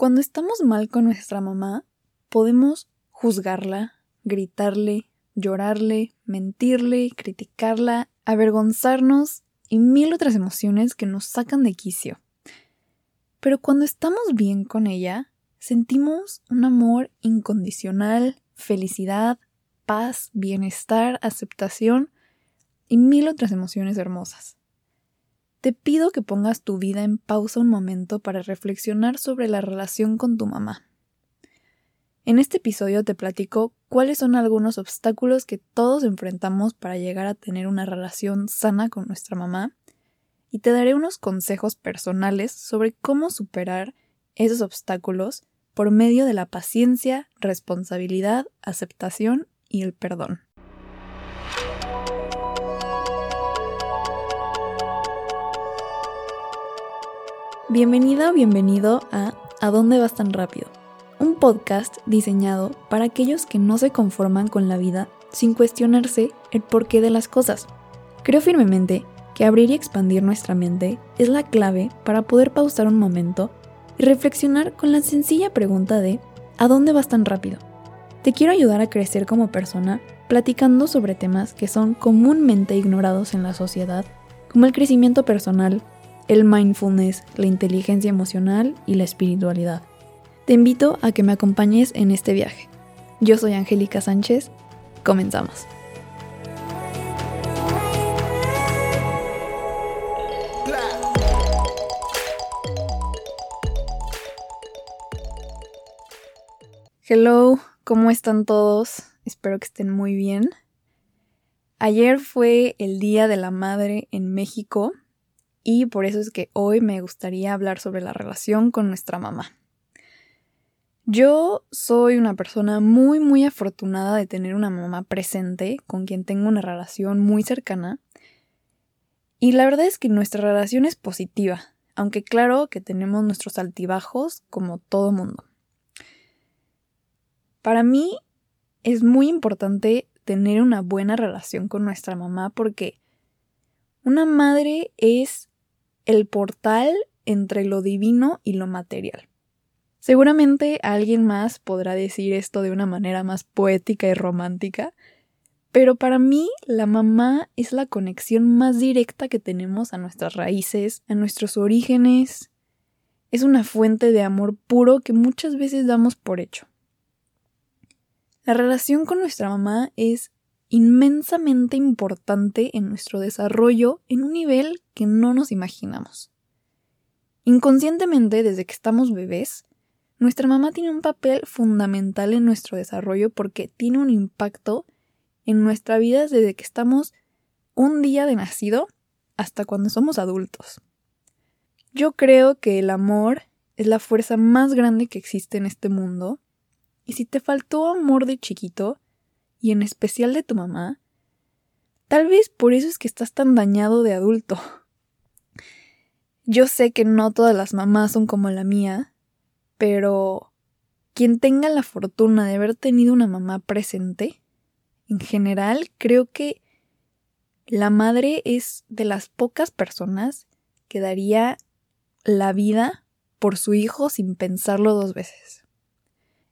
Cuando estamos mal con nuestra mamá, podemos juzgarla, gritarle, llorarle, mentirle, criticarla, avergonzarnos y mil otras emociones que nos sacan de quicio. Pero cuando estamos bien con ella, sentimos un amor incondicional, felicidad, paz, bienestar, aceptación y mil otras emociones hermosas. Te pido que pongas tu vida en pausa un momento para reflexionar sobre la relación con tu mamá. En este episodio te platico cuáles son algunos obstáculos que todos enfrentamos para llegar a tener una relación sana con nuestra mamá y te daré unos consejos personales sobre cómo superar esos obstáculos por medio de la paciencia, responsabilidad, aceptación y el perdón. Bienvenida o bienvenido a ¿A dónde vas tan rápido? Un podcast diseñado para aquellos que no se conforman con la vida sin cuestionarse el porqué de las cosas. Creo firmemente que abrir y expandir nuestra mente es la clave para poder pausar un momento y reflexionar con la sencilla pregunta de ¿a dónde vas tan rápido? Te quiero ayudar a crecer como persona platicando sobre temas que son comúnmente ignorados en la sociedad, como el crecimiento personal, el mindfulness, la inteligencia emocional y la espiritualidad. Te invito a que me acompañes en este viaje. Yo soy Angélica Sánchez. Comenzamos. Hello, ¿cómo están todos? Espero que estén muy bien. Ayer fue el Día de la Madre en México y por eso es que hoy me gustaría hablar sobre la relación con nuestra mamá. Yo soy una persona muy muy afortunada de tener una mamá presente con quien tengo una relación muy cercana y la verdad es que nuestra relación es positiva, aunque claro que tenemos nuestros altibajos como todo mundo. Para mí es muy importante tener una buena relación con nuestra mamá porque una madre es el portal entre lo divino y lo material. Seguramente alguien más podrá decir esto de una manera más poética y romántica, pero para mí la mamá es la conexión más directa que tenemos a nuestras raíces, a nuestros orígenes. Es una fuente de amor puro que muchas veces damos por hecho. La relación con nuestra mamá es inmensamente importante en nuestro desarrollo en un nivel que no nos imaginamos. Inconscientemente, desde que estamos bebés, nuestra mamá tiene un papel fundamental en nuestro desarrollo porque tiene un impacto en nuestra vida desde que estamos un día de nacido hasta cuando somos adultos. Yo creo que el amor es la fuerza más grande que existe en este mundo, y si te faltó amor de chiquito, y en especial de tu mamá, tal vez por eso es que estás tan dañado de adulto. Yo sé que no todas las mamás son como la mía, pero quien tenga la fortuna de haber tenido una mamá presente, en general creo que la madre es de las pocas personas que daría la vida por su hijo sin pensarlo dos veces.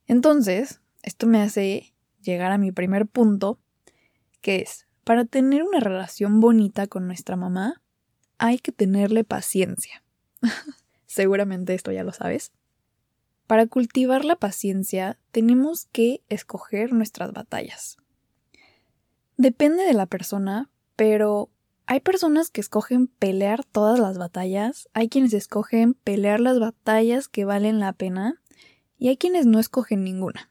Entonces, esto me hace llegar a mi primer punto, que es, para tener una relación bonita con nuestra mamá, hay que tenerle paciencia. Seguramente esto ya lo sabes. Para cultivar la paciencia tenemos que escoger nuestras batallas. Depende de la persona, pero hay personas que escogen pelear todas las batallas, hay quienes escogen pelear las batallas que valen la pena y hay quienes no escogen ninguna.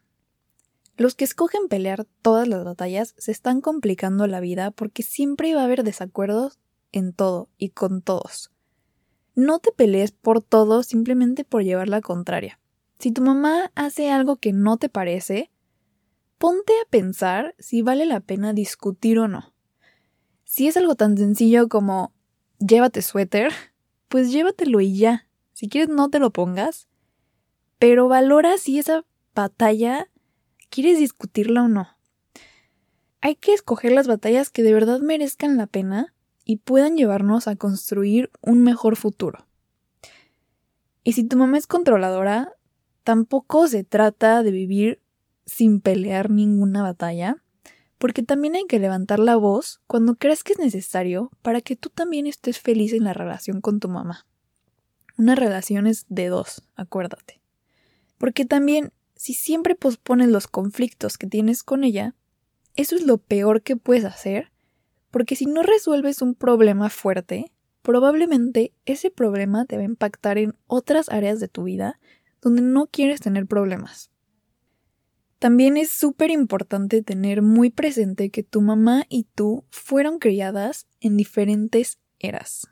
Los que escogen pelear todas las batallas se están complicando la vida porque siempre va a haber desacuerdos en todo y con todos. No te pelees por todo simplemente por llevar la contraria. Si tu mamá hace algo que no te parece, ponte a pensar si vale la pena discutir o no. Si es algo tan sencillo como llévate suéter, pues llévatelo y ya. Si quieres no te lo pongas, pero valora si esa batalla ¿Quieres discutirla o no? Hay que escoger las batallas que de verdad merezcan la pena y puedan llevarnos a construir un mejor futuro. Y si tu mamá es controladora, tampoco se trata de vivir sin pelear ninguna batalla, porque también hay que levantar la voz cuando creas que es necesario para que tú también estés feliz en la relación con tu mamá. Una relación es de dos, acuérdate. Porque también, si siempre pospones los conflictos que tienes con ella, eso es lo peor que puedes hacer, porque si no resuelves un problema fuerte, probablemente ese problema te va a impactar en otras áreas de tu vida donde no quieres tener problemas. También es súper importante tener muy presente que tu mamá y tú fueron criadas en diferentes eras.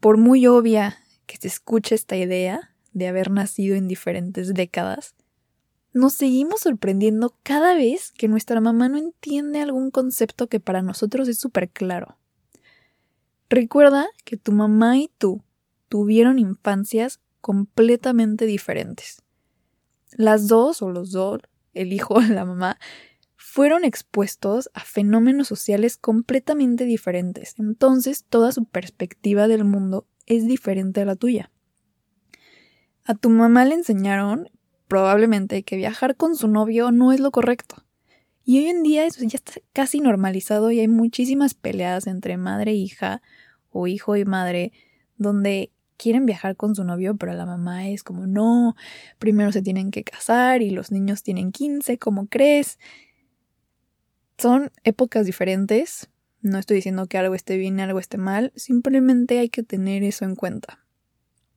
Por muy obvia que se escuche esta idea de haber nacido en diferentes décadas, nos seguimos sorprendiendo cada vez que nuestra mamá no entiende algún concepto que para nosotros es súper claro. Recuerda que tu mamá y tú tuvieron infancias completamente diferentes. Las dos o los dos el hijo o la mamá, fueron expuestos a fenómenos sociales completamente diferentes. Entonces, toda su perspectiva del mundo es diferente a la tuya. A tu mamá le enseñaron probablemente que viajar con su novio no es lo correcto. Y hoy en día eso ya está casi normalizado y hay muchísimas peleas entre madre e hija o hijo y madre donde quieren viajar con su novio, pero la mamá es como, no, primero se tienen que casar y los niños tienen 15, ¿cómo crees? Son épocas diferentes, no estoy diciendo que algo esté bien y algo esté mal, simplemente hay que tener eso en cuenta.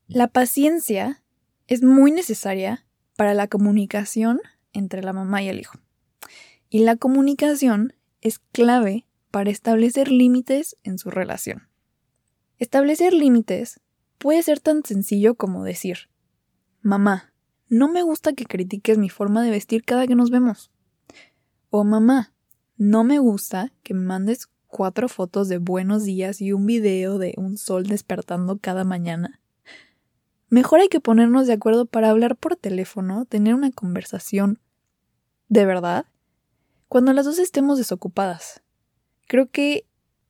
La paciencia es muy necesaria para la comunicación entre la mamá y el hijo. Y la comunicación es clave para establecer límites en su relación. Establecer límites puede ser tan sencillo como decir, Mamá, no me gusta que critiques mi forma de vestir cada que nos vemos. O mamá, no me gusta que me mandes cuatro fotos de buenos días y un video de un sol despertando cada mañana. Mejor hay que ponernos de acuerdo para hablar por teléfono, tener una conversación de verdad, cuando las dos estemos desocupadas. Creo que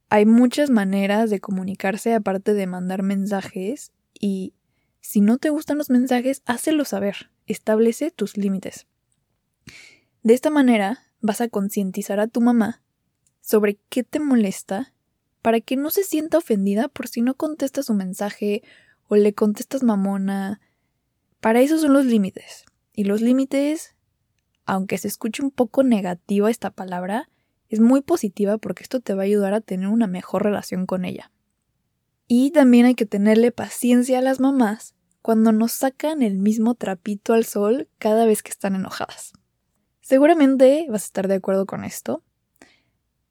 hay muchas maneras de comunicarse aparte de mandar mensajes y si no te gustan los mensajes, hácelo saber, establece tus límites. De esta manera vas a concientizar a tu mamá sobre qué te molesta para que no se sienta ofendida por si no contestas su mensaje o le contestas mamona. Para eso son los límites. Y los límites, aunque se escuche un poco negativa esta palabra, es muy positiva porque esto te va a ayudar a tener una mejor relación con ella. Y también hay que tenerle paciencia a las mamás cuando nos sacan el mismo trapito al sol cada vez que están enojadas. Seguramente vas a estar de acuerdo con esto.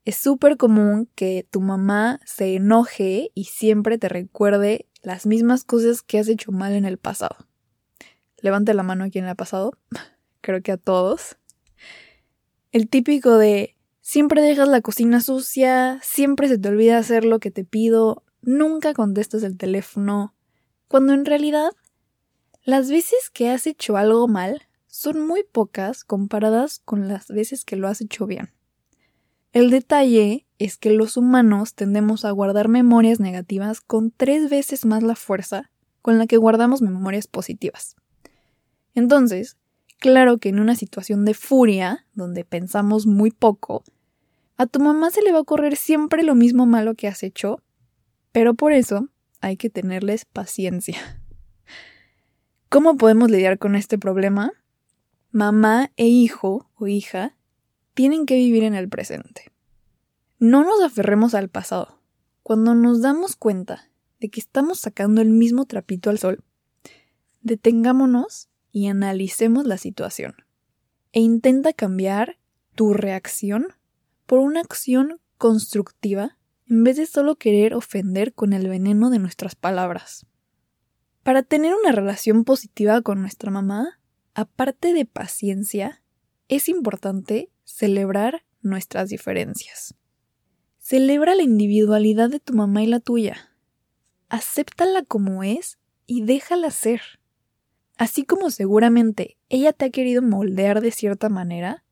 Es súper común que tu mamá se enoje y siempre te recuerde las mismas cosas que has hecho mal en el pasado. Levante la mano a quien ha pasado. Creo que a todos. El típico de Siempre dejas la cocina sucia, siempre se te olvida hacer lo que te pido, nunca contestas el teléfono, cuando en realidad las veces que has hecho algo mal son muy pocas comparadas con las veces que lo has hecho bien. El detalle es que los humanos tendemos a guardar memorias negativas con tres veces más la fuerza con la que guardamos memorias positivas. Entonces, claro que en una situación de furia, donde pensamos muy poco, a tu mamá se le va a ocurrir siempre lo mismo malo que has hecho, pero por eso hay que tenerles paciencia. ¿Cómo podemos lidiar con este problema? Mamá e hijo o hija tienen que vivir en el presente. No nos aferremos al pasado. Cuando nos damos cuenta de que estamos sacando el mismo trapito al sol, detengámonos y analicemos la situación. E intenta cambiar tu reacción por una acción constructiva en vez de solo querer ofender con el veneno de nuestras palabras. Para tener una relación positiva con nuestra mamá, aparte de paciencia, es importante celebrar nuestras diferencias. Celebra la individualidad de tu mamá y la tuya. Acéptala como es y déjala ser. Así como seguramente ella te ha querido moldear de cierta manera,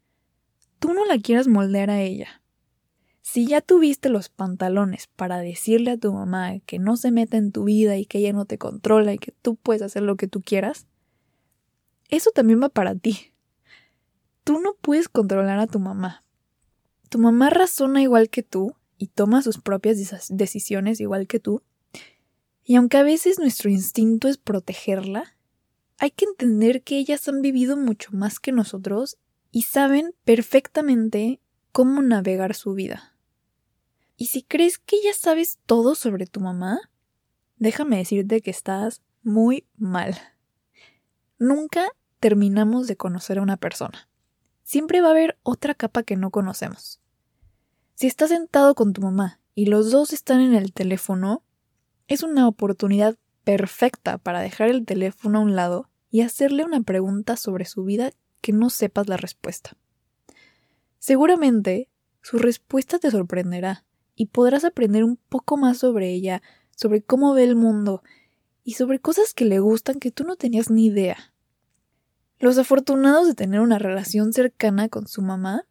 tú no la quieras moldear a ella. Si ya tuviste los pantalones para decirle a tu mamá que no se meta en tu vida y que ella no te controla y que tú puedes hacer lo que tú quieras, eso también va para ti. Tú no puedes controlar a tu mamá. Tu mamá razona igual que tú y toma sus propias decisiones igual que tú. Y aunque a veces nuestro instinto es protegerla, hay que entender que ellas han vivido mucho más que nosotros y saben perfectamente cómo navegar su vida. Y si crees que ya sabes todo sobre tu mamá, déjame decirte que estás muy mal. Nunca terminamos de conocer a una persona. Siempre va a haber otra capa que no conocemos. Si estás sentado con tu mamá y los dos están en el teléfono, es una oportunidad perfecta para dejar el teléfono a un lado y hacerle una pregunta sobre su vida que no sepas la respuesta. Seguramente su respuesta te sorprenderá y podrás aprender un poco más sobre ella, sobre cómo ve el mundo y sobre cosas que le gustan que tú no tenías ni idea. Los afortunados de tener una relación cercana con su mamá,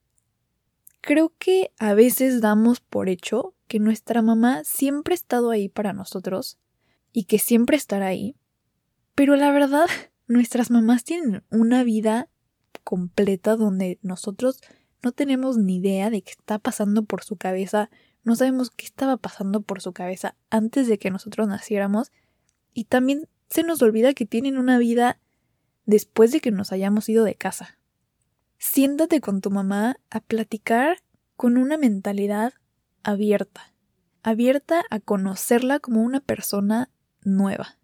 creo que a veces damos por hecho que nuestra mamá siempre ha estado ahí para nosotros y que siempre estará ahí, pero la verdad, nuestras mamás tienen una vida completa donde nosotros no tenemos ni idea de qué está pasando por su cabeza, no sabemos qué estaba pasando por su cabeza antes de que nosotros naciéramos y también se nos olvida que tienen una vida después de que nos hayamos ido de casa. Siéntate con tu mamá a platicar con una mentalidad abierta, abierta a conocerla como una persona nueva.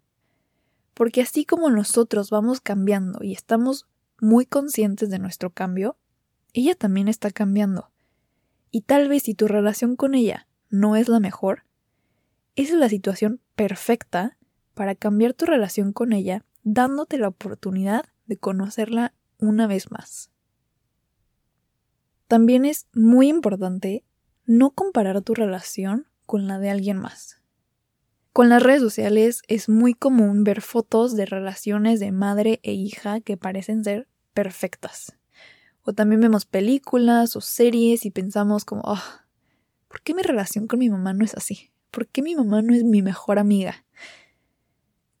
Porque así como nosotros vamos cambiando y estamos muy conscientes de nuestro cambio, ella también está cambiando. Y tal vez si tu relación con ella no es la mejor, esa es la situación perfecta para cambiar tu relación con ella dándote la oportunidad de conocerla una vez más. También es muy importante no comparar tu relación con la de alguien más. Con las redes sociales es muy común ver fotos de relaciones de madre e hija que parecen ser perfectas. O también vemos películas o series y pensamos como, oh, ¿por qué mi relación con mi mamá no es así? ¿Por qué mi mamá no es mi mejor amiga?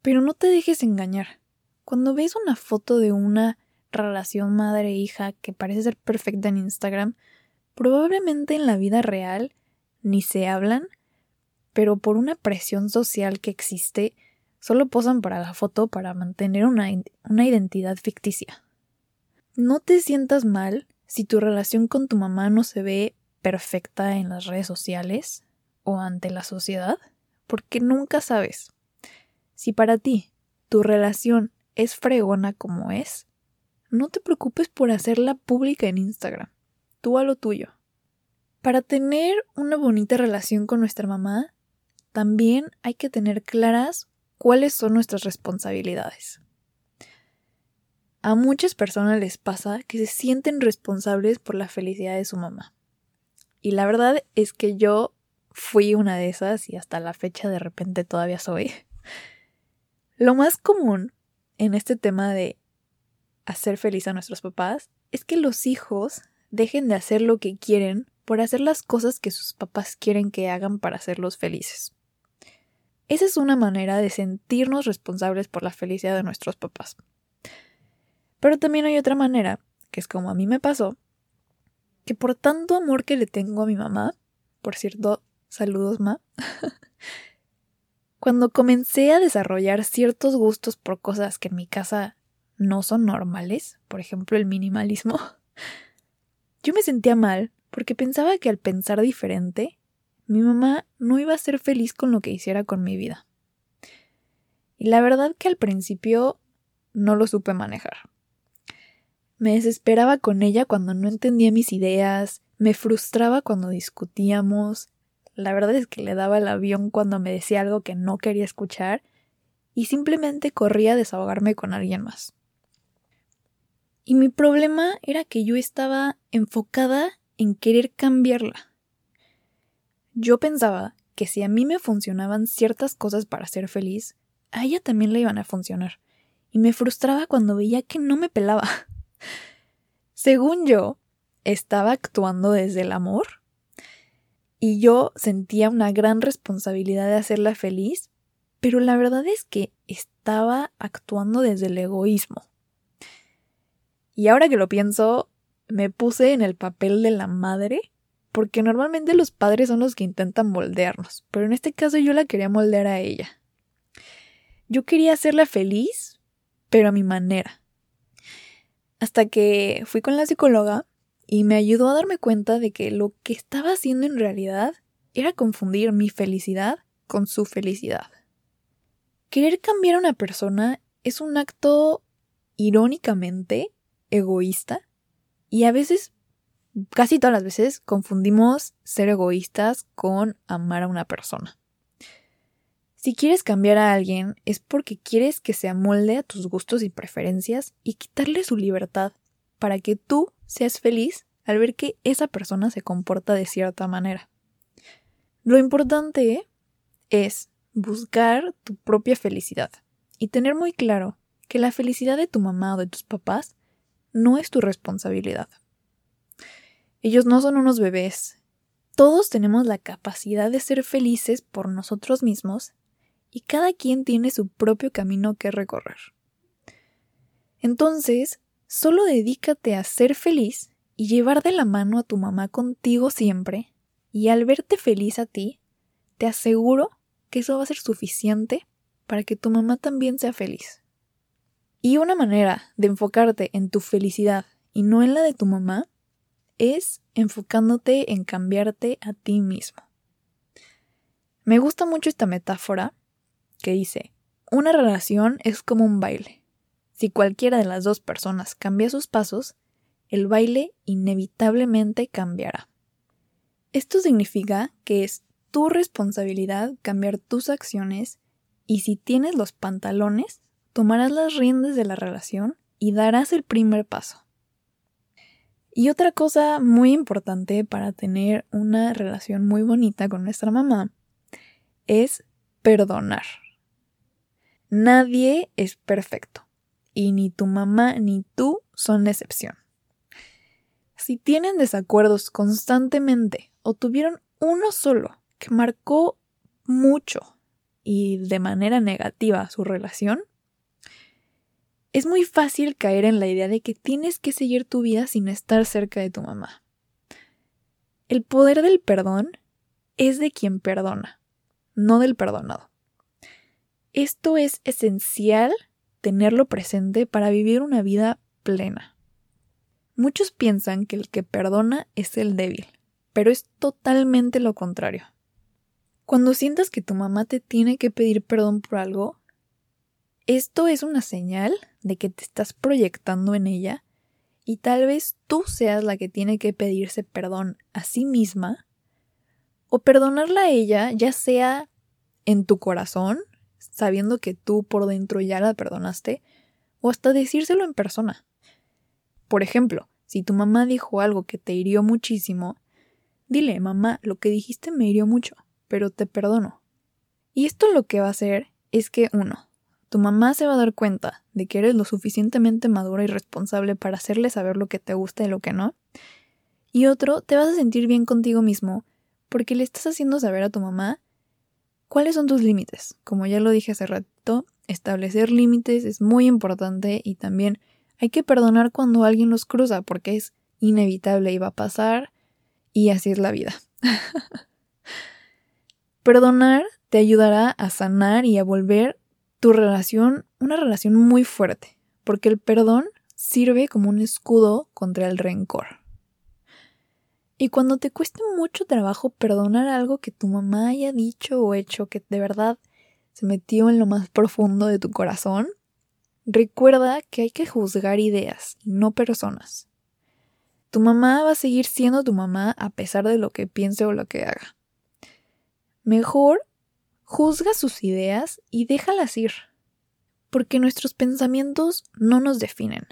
Pero no te dejes engañar. Cuando ves una foto de una relación madre-hija que parece ser perfecta en Instagram, probablemente en la vida real ni se hablan, pero por una presión social que existe, solo posan para la foto para mantener una, una identidad ficticia. No te sientas mal si tu relación con tu mamá no se ve perfecta en las redes sociales o ante la sociedad, porque nunca sabes. Si para ti tu relación es fregona como es, no te preocupes por hacerla pública en Instagram. Tú a lo tuyo. Para tener una bonita relación con nuestra mamá, también hay que tener claras cuáles son nuestras responsabilidades. A muchas personas les pasa que se sienten responsables por la felicidad de su mamá. Y la verdad es que yo fui una de esas y hasta la fecha de repente todavía soy. Lo más común en este tema de hacer feliz a nuestros papás es que los hijos dejen de hacer lo que quieren por hacer las cosas que sus papás quieren que hagan para hacerlos felices. Esa es una manera de sentirnos responsables por la felicidad de nuestros papás. Pero también hay otra manera, que es como a mí me pasó, que por tanto amor que le tengo a mi mamá, por cierto, saludos ma, Cuando comencé a desarrollar ciertos gustos por cosas que en mi casa no son normales, por ejemplo el minimalismo, yo me sentía mal porque pensaba que al pensar diferente, mi mamá no iba a ser feliz con lo que hiciera con mi vida. Y la verdad que al principio no lo supe manejar. Me desesperaba con ella cuando no entendía mis ideas, me frustraba cuando discutíamos, la verdad es que le daba el avión cuando me decía algo que no quería escuchar y simplemente corría a desahogarme con alguien más. Y mi problema era que yo estaba enfocada en querer cambiarla. Yo pensaba que si a mí me funcionaban ciertas cosas para ser feliz, a ella también le iban a funcionar. Y me frustraba cuando veía que no me pelaba. Según yo, estaba actuando desde el amor y yo sentía una gran responsabilidad de hacerla feliz, pero la verdad es que estaba actuando desde el egoísmo. Y ahora que lo pienso, me puse en el papel de la madre, porque normalmente los padres son los que intentan moldearnos, pero en este caso yo la quería moldear a ella. Yo quería hacerla feliz, pero a mi manera. Hasta que fui con la psicóloga y me ayudó a darme cuenta de que lo que estaba haciendo en realidad era confundir mi felicidad con su felicidad. Querer cambiar a una persona es un acto irónicamente egoísta y a veces, casi todas las veces, confundimos ser egoístas con amar a una persona. Si quieres cambiar a alguien es porque quieres que se amolde a tus gustos y preferencias y quitarle su libertad para que tú seas feliz al ver que esa persona se comporta de cierta manera. Lo importante es buscar tu propia felicidad y tener muy claro que la felicidad de tu mamá o de tus papás no es tu responsabilidad. Ellos no son unos bebés. Todos tenemos la capacidad de ser felices por nosotros mismos y cada quien tiene su propio camino que recorrer. Entonces, solo dedícate a ser feliz y llevar de la mano a tu mamá contigo siempre, y al verte feliz a ti, te aseguro que eso va a ser suficiente para que tu mamá también sea feliz. Y una manera de enfocarte en tu felicidad y no en la de tu mamá es enfocándote en cambiarte a ti mismo. Me gusta mucho esta metáfora que dice, una relación es como un baile. Si cualquiera de las dos personas cambia sus pasos, el baile inevitablemente cambiará. Esto significa que es tu responsabilidad cambiar tus acciones y si tienes los pantalones, tomarás las riendas de la relación y darás el primer paso. Y otra cosa muy importante para tener una relación muy bonita con nuestra mamá es perdonar. Nadie es perfecto y ni tu mamá ni tú son la excepción. Si tienen desacuerdos constantemente o tuvieron uno solo que marcó mucho y de manera negativa su relación, es muy fácil caer en la idea de que tienes que seguir tu vida sin estar cerca de tu mamá. El poder del perdón es de quien perdona, no del perdonado. Esto es esencial tenerlo presente para vivir una vida plena. Muchos piensan que el que perdona es el débil, pero es totalmente lo contrario. Cuando sientas que tu mamá te tiene que pedir perdón por algo, esto es una señal de que te estás proyectando en ella y tal vez tú seas la que tiene que pedirse perdón a sí misma o perdonarla a ella ya sea en tu corazón sabiendo que tú por dentro ya la perdonaste, o hasta decírselo en persona. Por ejemplo, si tu mamá dijo algo que te hirió muchísimo, dile, mamá, lo que dijiste me hirió mucho, pero te perdono. Y esto lo que va a hacer es que, uno, tu mamá se va a dar cuenta de que eres lo suficientemente madura y responsable para hacerle saber lo que te gusta y lo que no. Y otro, te vas a sentir bien contigo mismo porque le estás haciendo saber a tu mamá ¿Cuáles son tus límites? Como ya lo dije hace rato, establecer límites es muy importante y también hay que perdonar cuando alguien los cruza porque es inevitable y va a pasar y así es la vida. perdonar te ayudará a sanar y a volver tu relación una relación muy fuerte, porque el perdón sirve como un escudo contra el rencor. Y cuando te cueste mucho trabajo perdonar algo que tu mamá haya dicho o hecho que de verdad se metió en lo más profundo de tu corazón, recuerda que hay que juzgar ideas no personas. Tu mamá va a seguir siendo tu mamá a pesar de lo que piense o lo que haga. Mejor juzga sus ideas y déjalas ir, porque nuestros pensamientos no nos definen.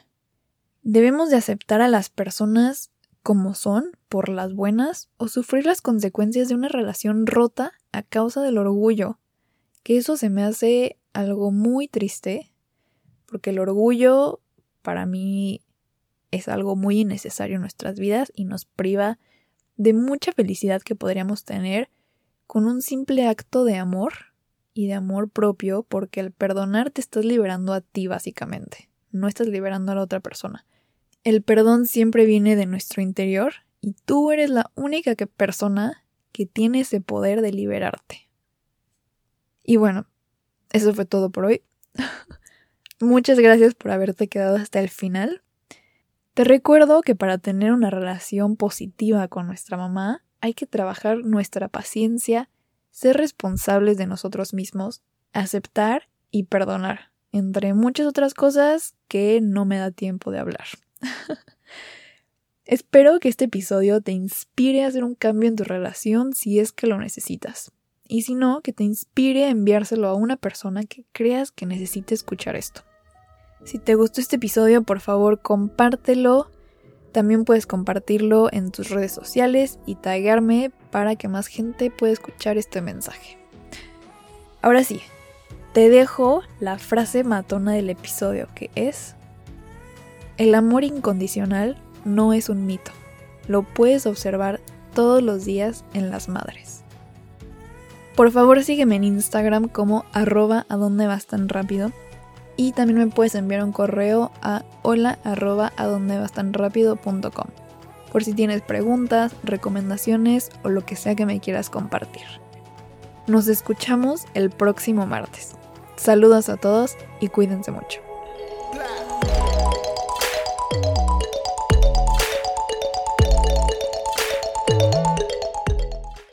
Debemos de aceptar a las personas como son, por las buenas, o sufrir las consecuencias de una relación rota a causa del orgullo, que eso se me hace algo muy triste, porque el orgullo para mí es algo muy innecesario en nuestras vidas y nos priva de mucha felicidad que podríamos tener con un simple acto de amor y de amor propio, porque al perdonar te estás liberando a ti básicamente, no estás liberando a la otra persona. El perdón siempre viene de nuestro interior y tú eres la única que persona que tiene ese poder de liberarte. Y bueno, eso fue todo por hoy. Muchas gracias por haberte quedado hasta el final. Te recuerdo que para tener una relación positiva con nuestra mamá hay que trabajar nuestra paciencia, ser responsables de nosotros mismos, aceptar y perdonar, entre muchas otras cosas que no me da tiempo de hablar. Espero que este episodio te inspire a hacer un cambio en tu relación si es que lo necesitas. Y si no, que te inspire a enviárselo a una persona que creas que necesite escuchar esto. Si te gustó este episodio, por favor, compártelo. También puedes compartirlo en tus redes sociales y tagarme para que más gente pueda escuchar este mensaje. Ahora sí, te dejo la frase matona del episodio que es el amor incondicional no es un mito. Lo puedes observar todos los días en las madres. Por favor sígueme en Instagram como arroba a dónde vas tan rápido. Y también me puedes enviar un correo a hola por si tienes preguntas, recomendaciones o lo que sea que me quieras compartir. Nos escuchamos el próximo martes. Saludos a todos y cuídense mucho.